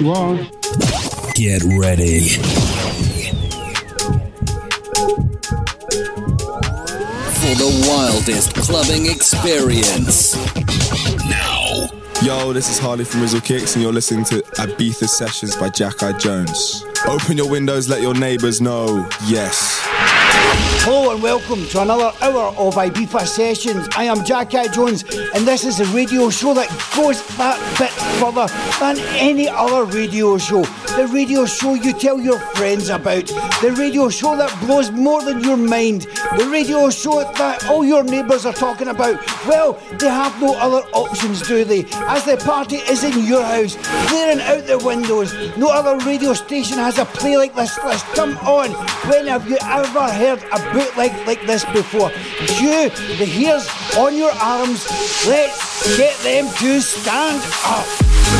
air? You are. Get ready. For the wildest clubbing experience. Now. Yo, this is Harley from Rizzle Kicks, and you're listening to Ibiza Sessions by Jack Eye Jones. Open your windows, let your neighbors know. Yes. Hello and welcome to another hour of Ibiza Sessions. I am Jack Eye Jones, and this is a radio show that goes that bit further than any other radio show. The radio show you tell your friends about. The radio show that blows more than your mind. The radio show that all your neighbours are talking about. Well, they have no other options, do they? As the party is in your house, clearing out the windows. No other radio station has a play like this list. Come on, when have you ever heard a bootleg like this before? You, the hairs on your arms, let's get them to stand up.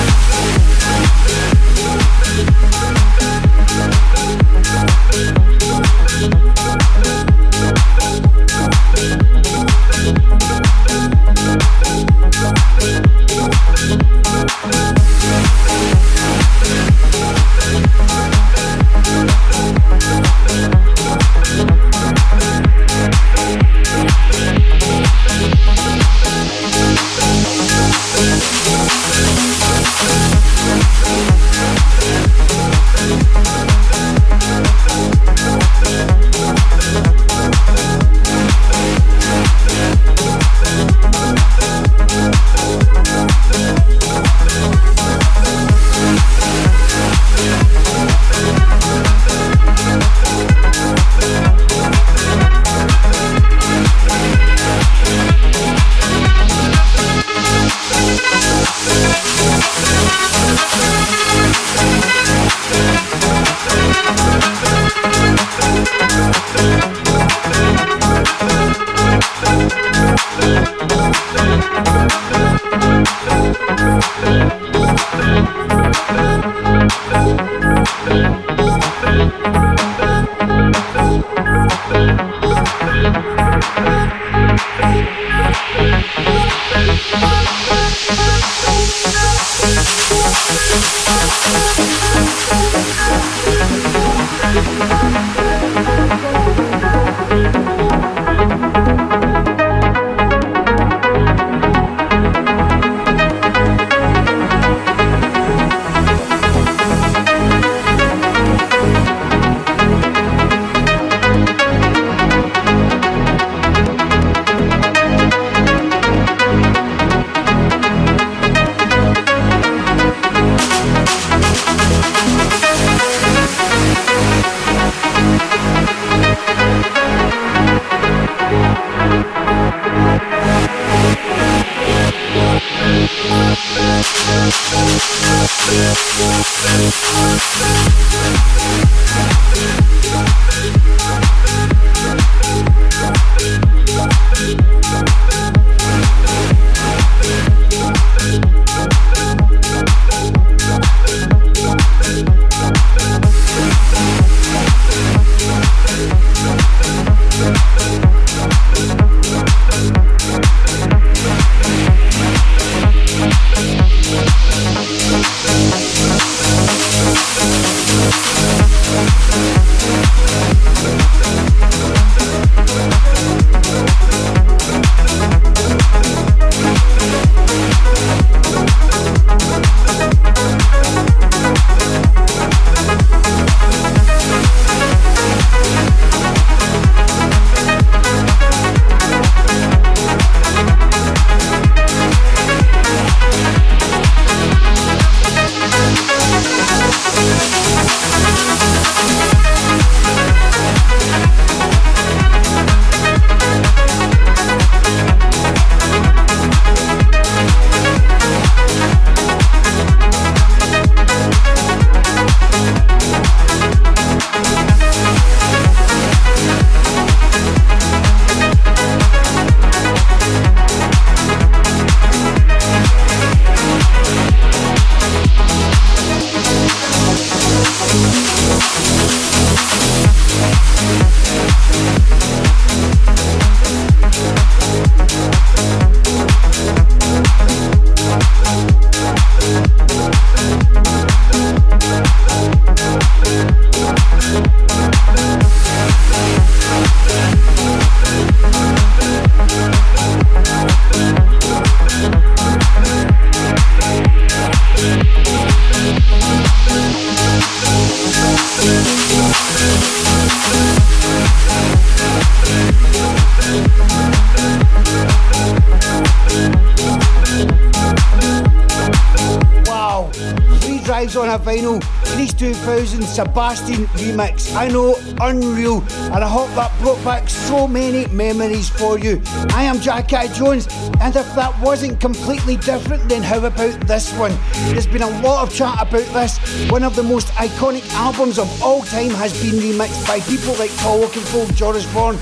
Vinyl, Grease 2000 Sebastian remix. I know, unreal, and I hope that brought back so many memories for you. I am Jack Eye Jones, and if that wasn't completely different, then how about this one? There's been a lot of chat about this. One of the most iconic albums of all time has been remixed by people like Paul Oakenfold, Joris Voorn,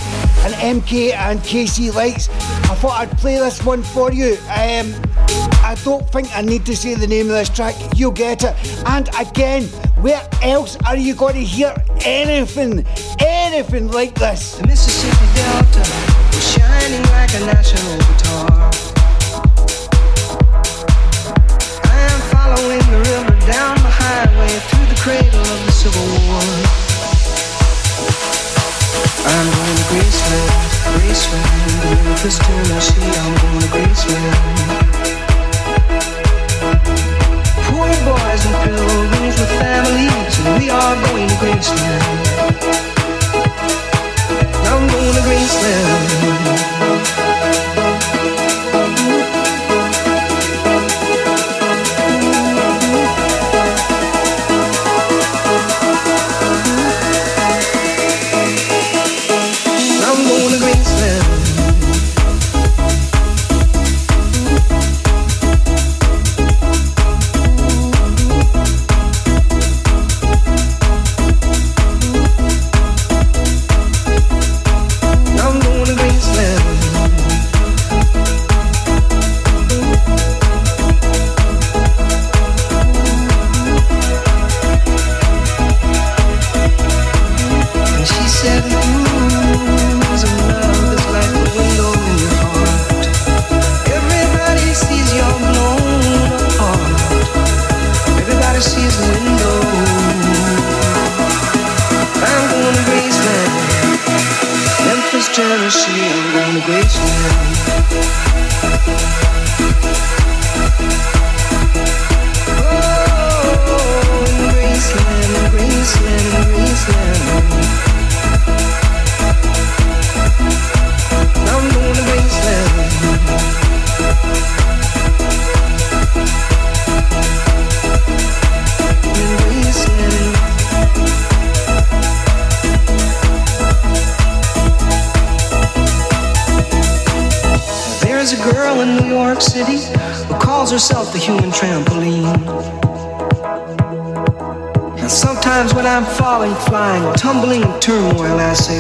and MK and KC Lights. I thought I'd play this one for you. Um, I don't think I need to say the name of this track. You'll get it. And again, where else are you going to hear anything, anything like this? The Mississippi Delta shining like a national guitar. I am following the river down the highway through the cradle of the Civil War. I'm going to Tennessee. I'm going to. Boys and pilgrims with families, and we are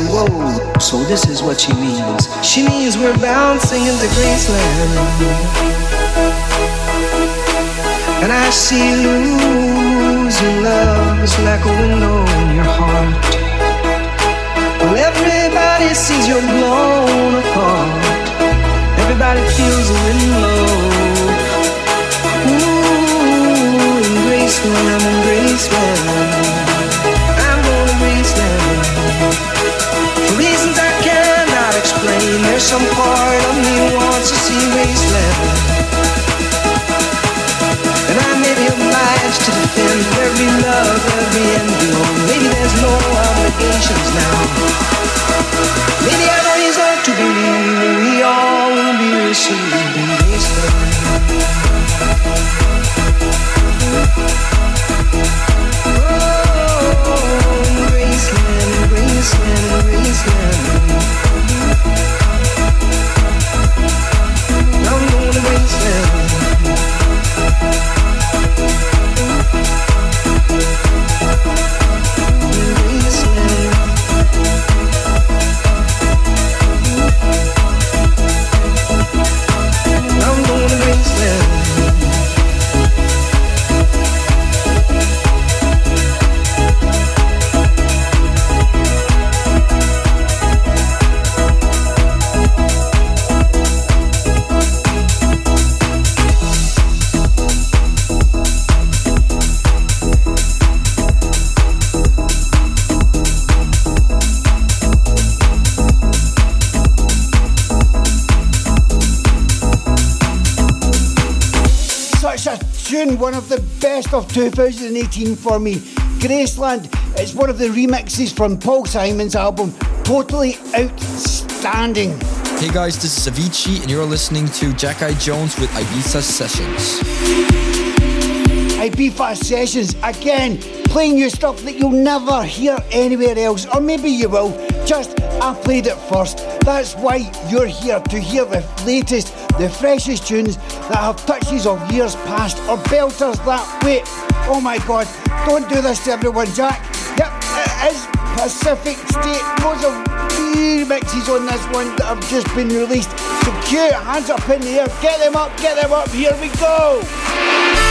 Whoa, so this is what she means. She means we're bouncing into Graceland. And I see losing love is like a window in your heart. Well, everybody sees you're blown apart. Everybody feels the wind blow. Ooh, in Graceland, in Graceland. There's some part of me wants to see. And I may be obliged to defend every love, every. Or oh, maybe there's no obligations now. Maybe I have reason to believe we all will be. Tune, one of the best of 2018 for me. Graceland, it's one of the remixes from Paul Simon's album. Totally outstanding. Hey guys, this is Avicii, and you're listening to Jack Eye Jones with Ibiza Sessions. Ibiza Sessions again, playing you stuff that you'll never hear anywhere else, or maybe you will. Just I played it first. That's why you're here to hear the latest, the freshest tunes that have touches of years past or belters that wait. Oh my god, don't do this to everyone, Jack. Yep, it is Pacific State. Loads of remixes on this one that have just been released. So cute, hands up in the air, get them up, get them up, here we go.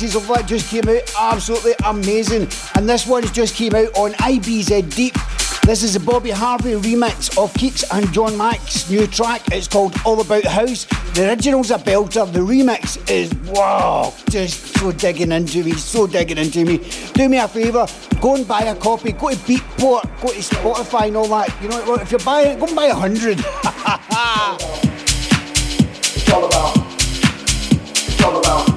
Remixes of that just came out. Absolutely amazing. And this one's just came out on IBZ Deep. This is a Bobby Harvey remix of Keeks and John Mack's new track. It's called All About House. The original's a belter. The remix is wow, just so digging into me, so digging into me. Do me a favour, go and buy a copy. Go to Beatport, go to Spotify and all that. You know, if you're buying it, go and buy a hundred. It's all about. It's all about.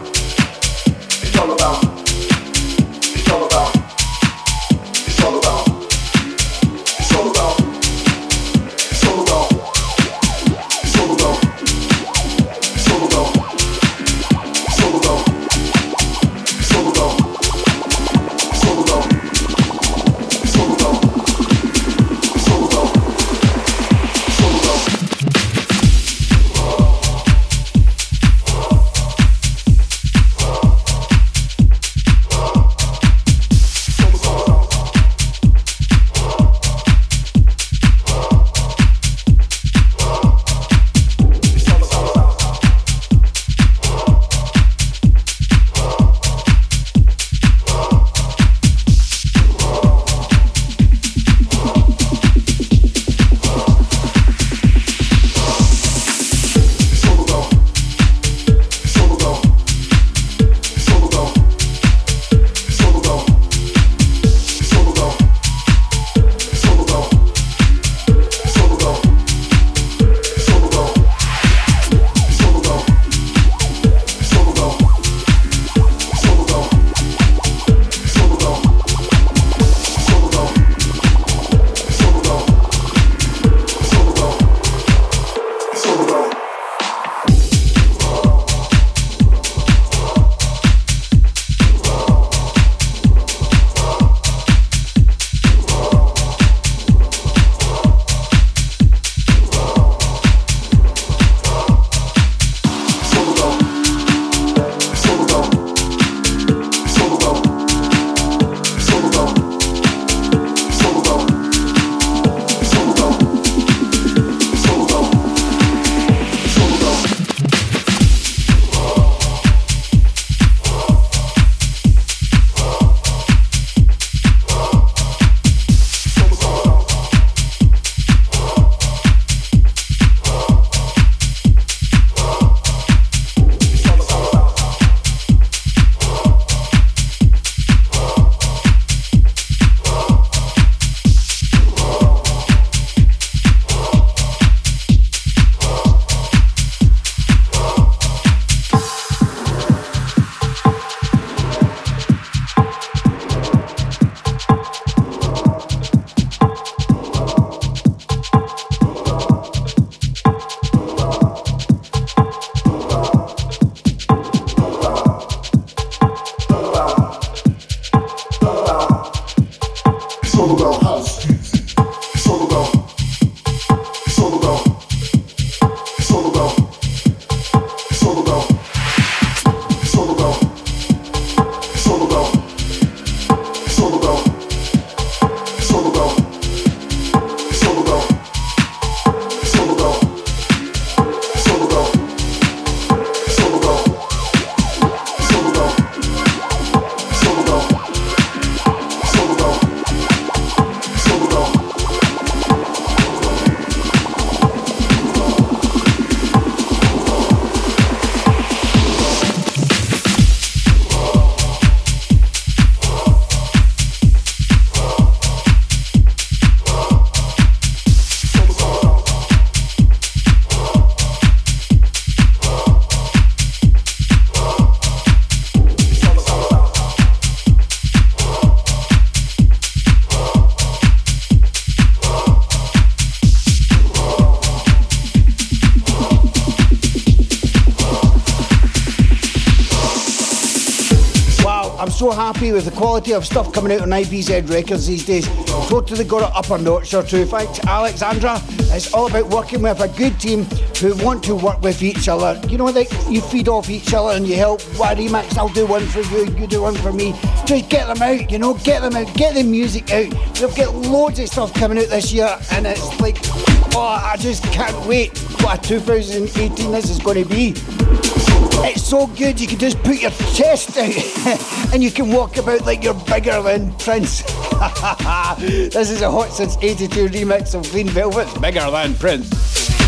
With the quality of stuff coming out on IBZ Records these days. Totally got it up a notch or two. Thanks, Alexandra. It's all about working with a good team who want to work with each other. You know, like you feed off each other and you help. What remix? I'll do one for you. You do one for me. Just get them out. You know, get them out. Get the music out. We've got loads of stuff coming out this year, and it's like, oh, I just can't wait. What 2018 this is going to be. It's so good you can just put your chest out and you can walk about like you're bigger than Prince. this is a Hot Since 82 remix of Green Velvet's Bigger Than Prince.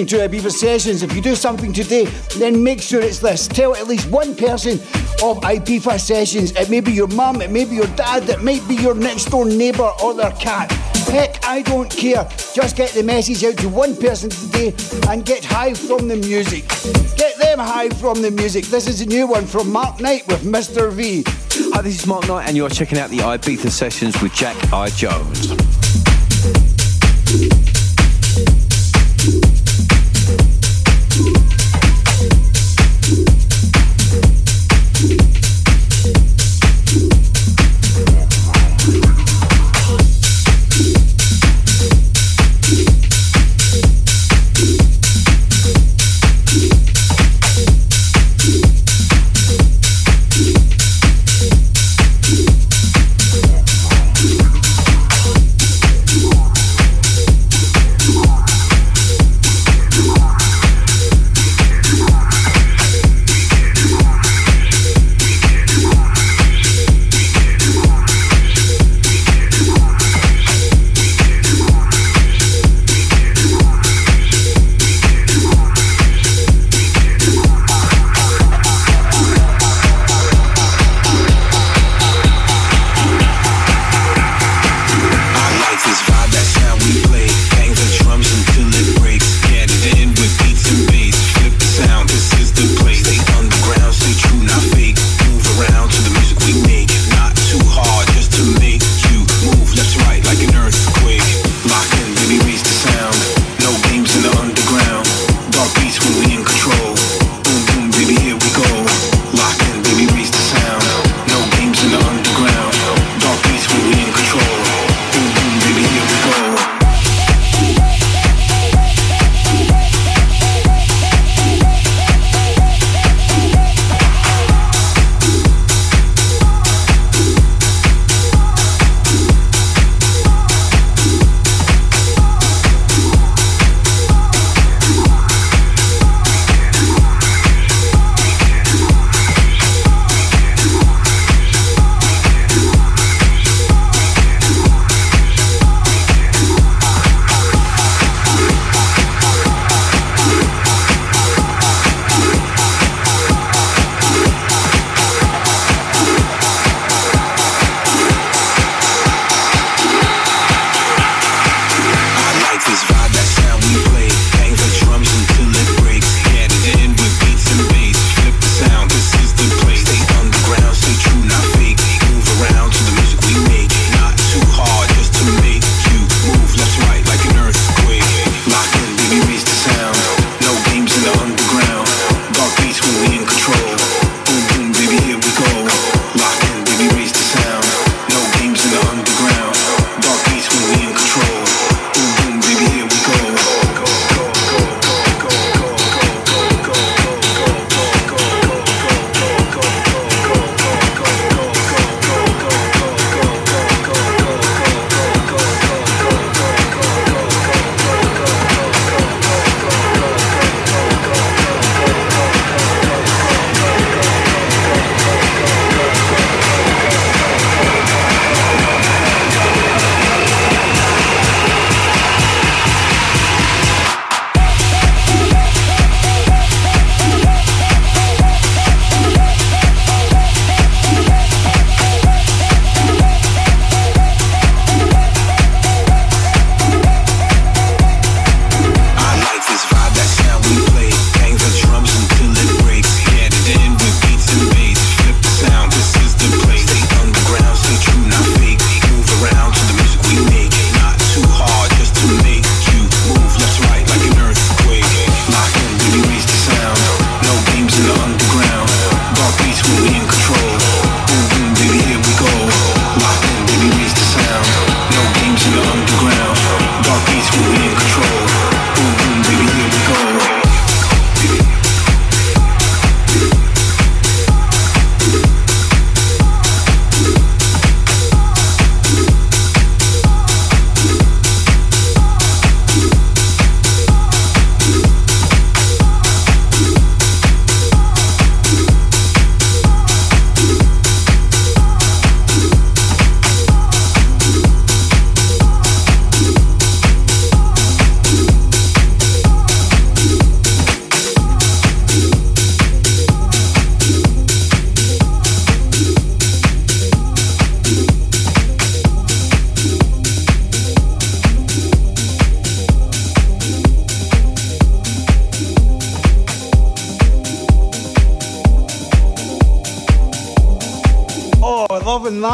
Listening to Ibiza Sessions. If you do something today, then make sure it's this. Tell at least one person of Ibiza Sessions. It may be your mum, it may be your dad, it might be your next door neighbour or their cat. Heck, I don't care. Just get the message out to one person today and get high from the music. Get them high from the music. This is a new one from Mark Knight with Mr. V. Hi, this is Mark Knight, and you're checking out the Ibiza sessions with Jack Eye Jones.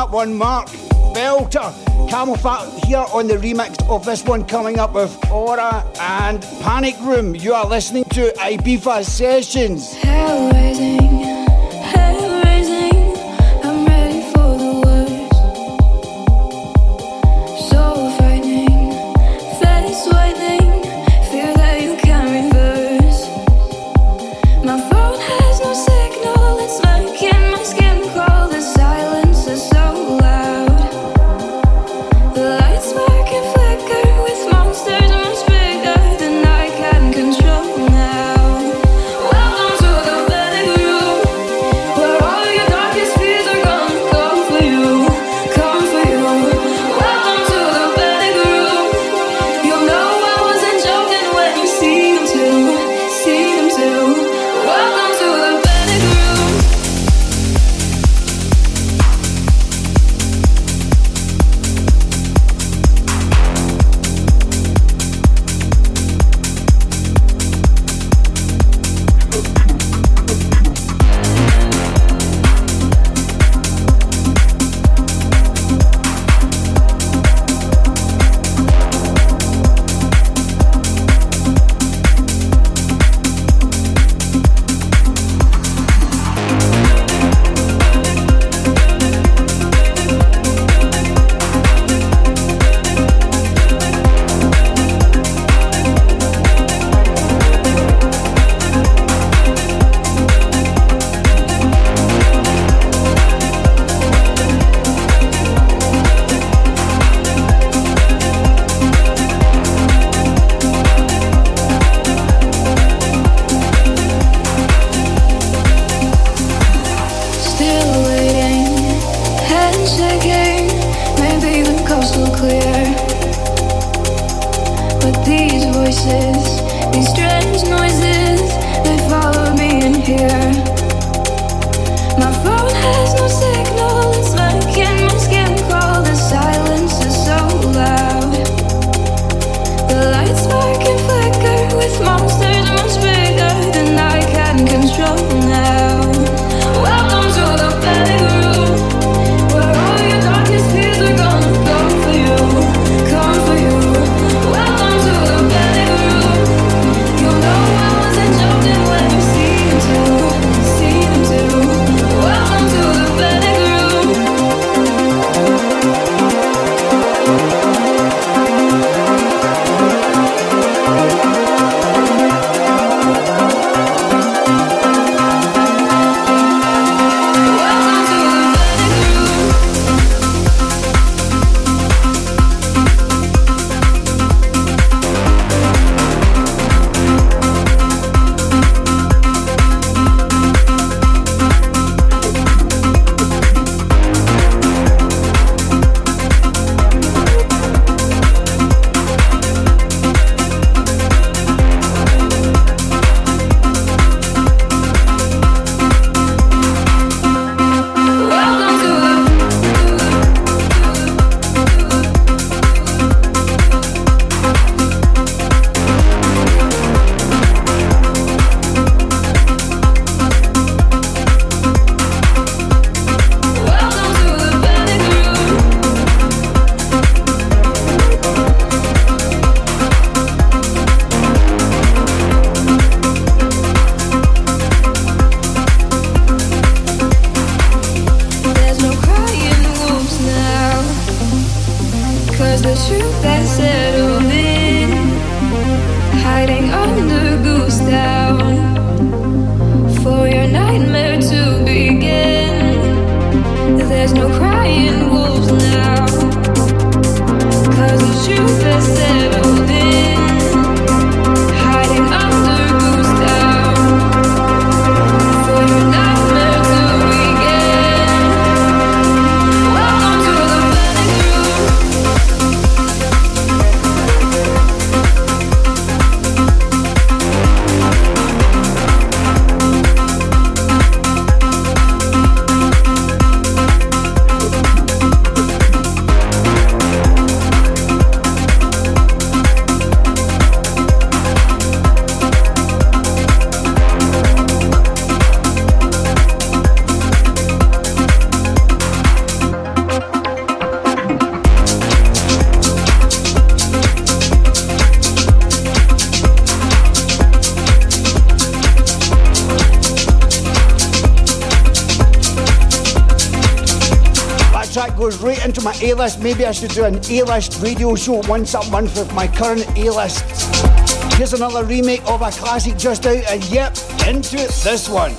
that one, Mark Belter. CamelPhat here on the remix of this one coming up with Aura and Panic Room. You are listening to Ibiza Sessions. Goes right into my A list. Maybe I should do an A list radio show once a month with my current A list. Here's another remake of a classic just out, and yep, into this one.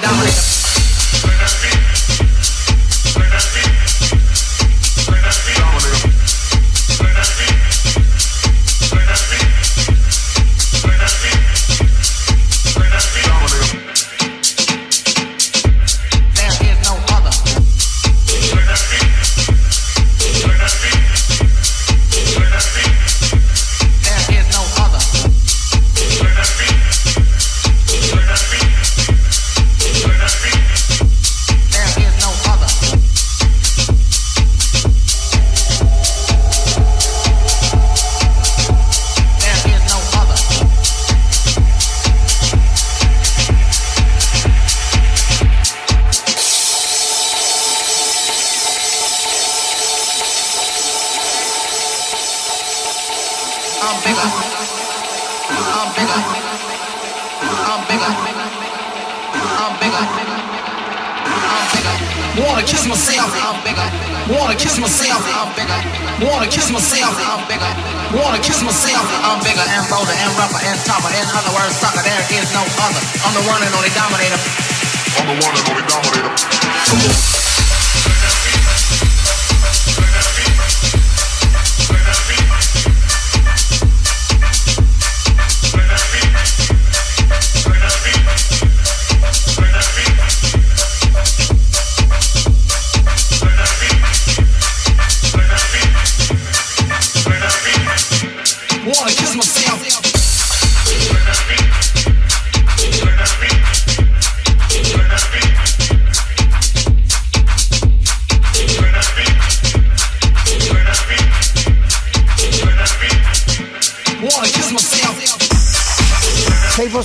The one and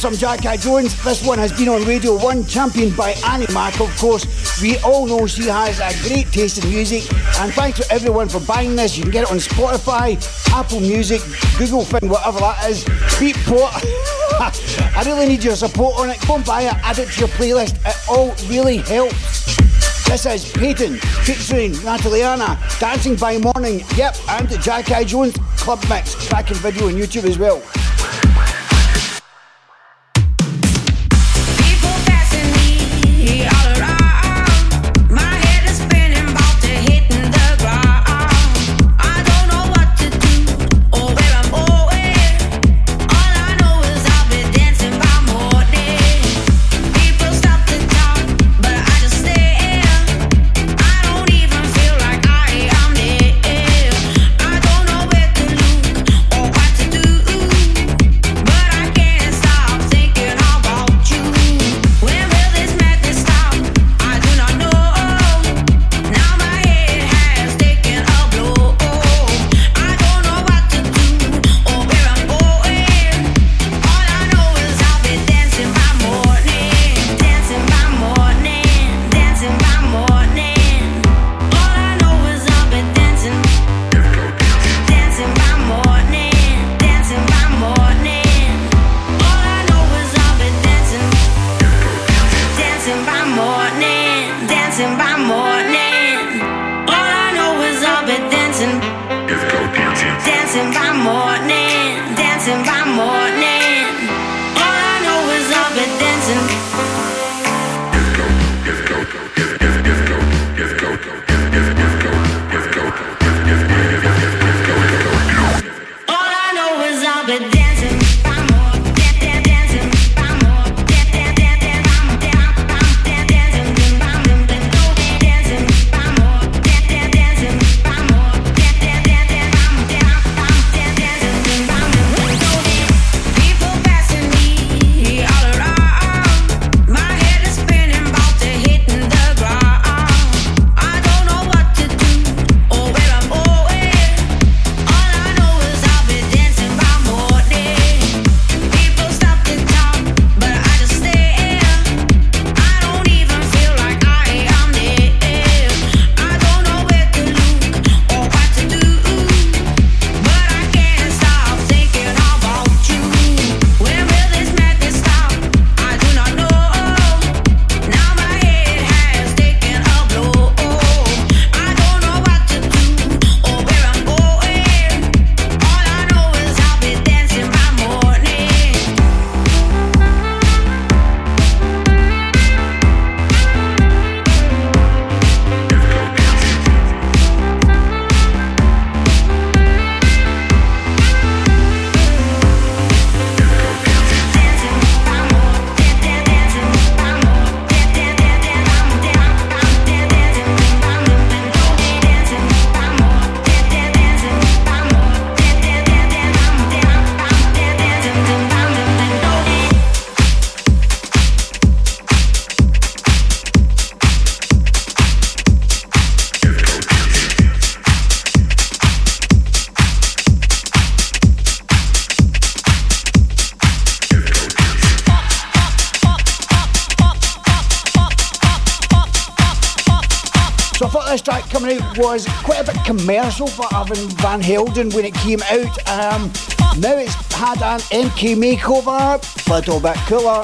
some Jack Jones. This one has been on Radio 1, championed by Annie Mac, of course. We all know she has a great taste in music. And thanks to everyone for buying this. You can get it on Spotify, Apple Music, Google Fin, whatever that is. Beatport. I really need your support on it. And buy it, add it to your playlist. It all really helps. This is Peyton featuring Nataliana, Dancing by Morning. Yep, and the Jack Jones Club Mix. Back in video on YouTube as well. Was quite a bit commercial for Irving Van Helden when it came out. Um, now it's had an MK makeover, a little bit cooler.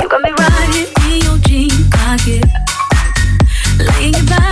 You got me right in your jean pocket, laying your body.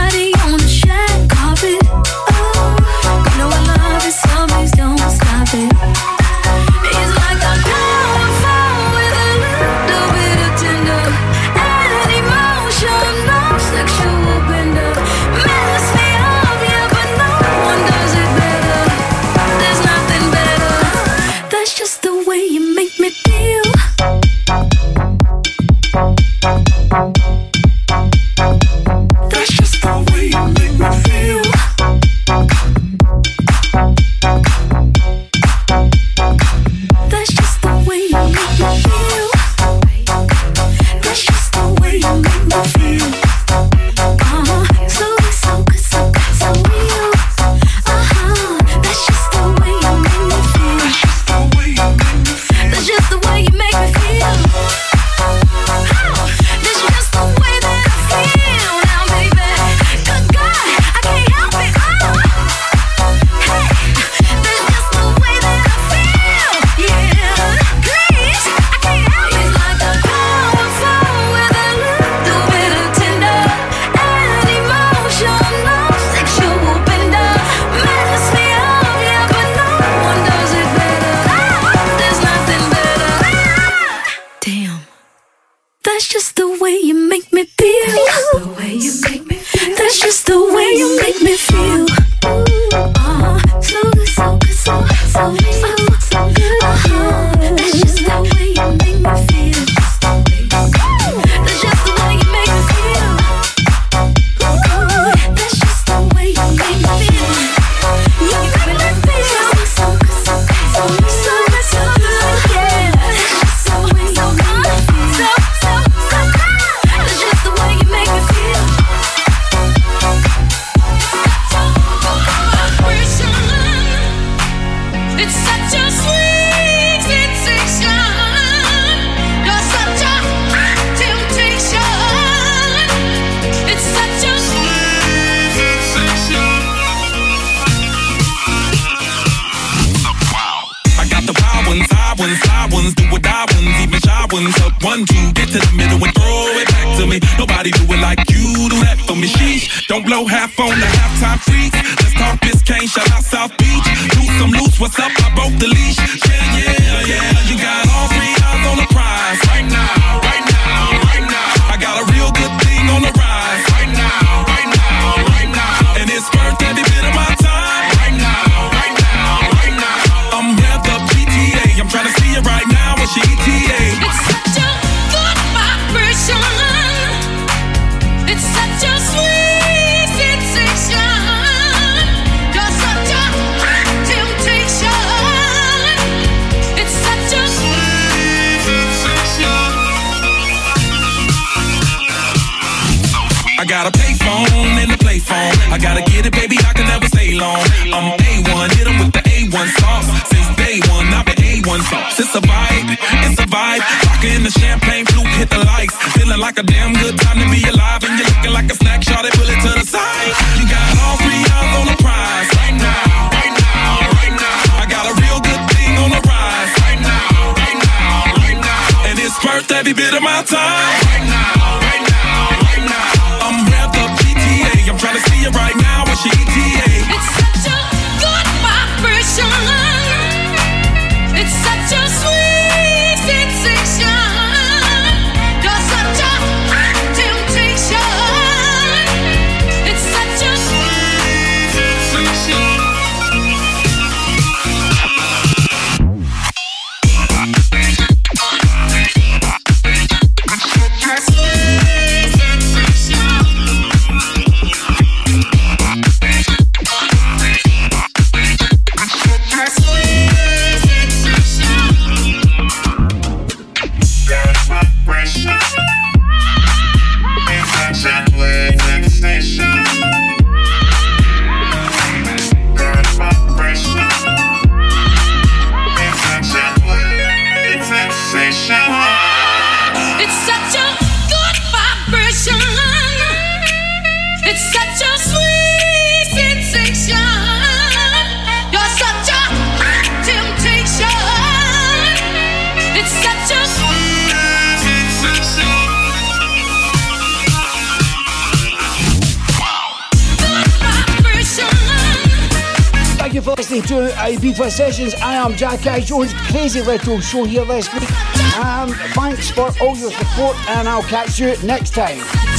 busy little show here this week. And thanks for all your support, and I'll catch you next time.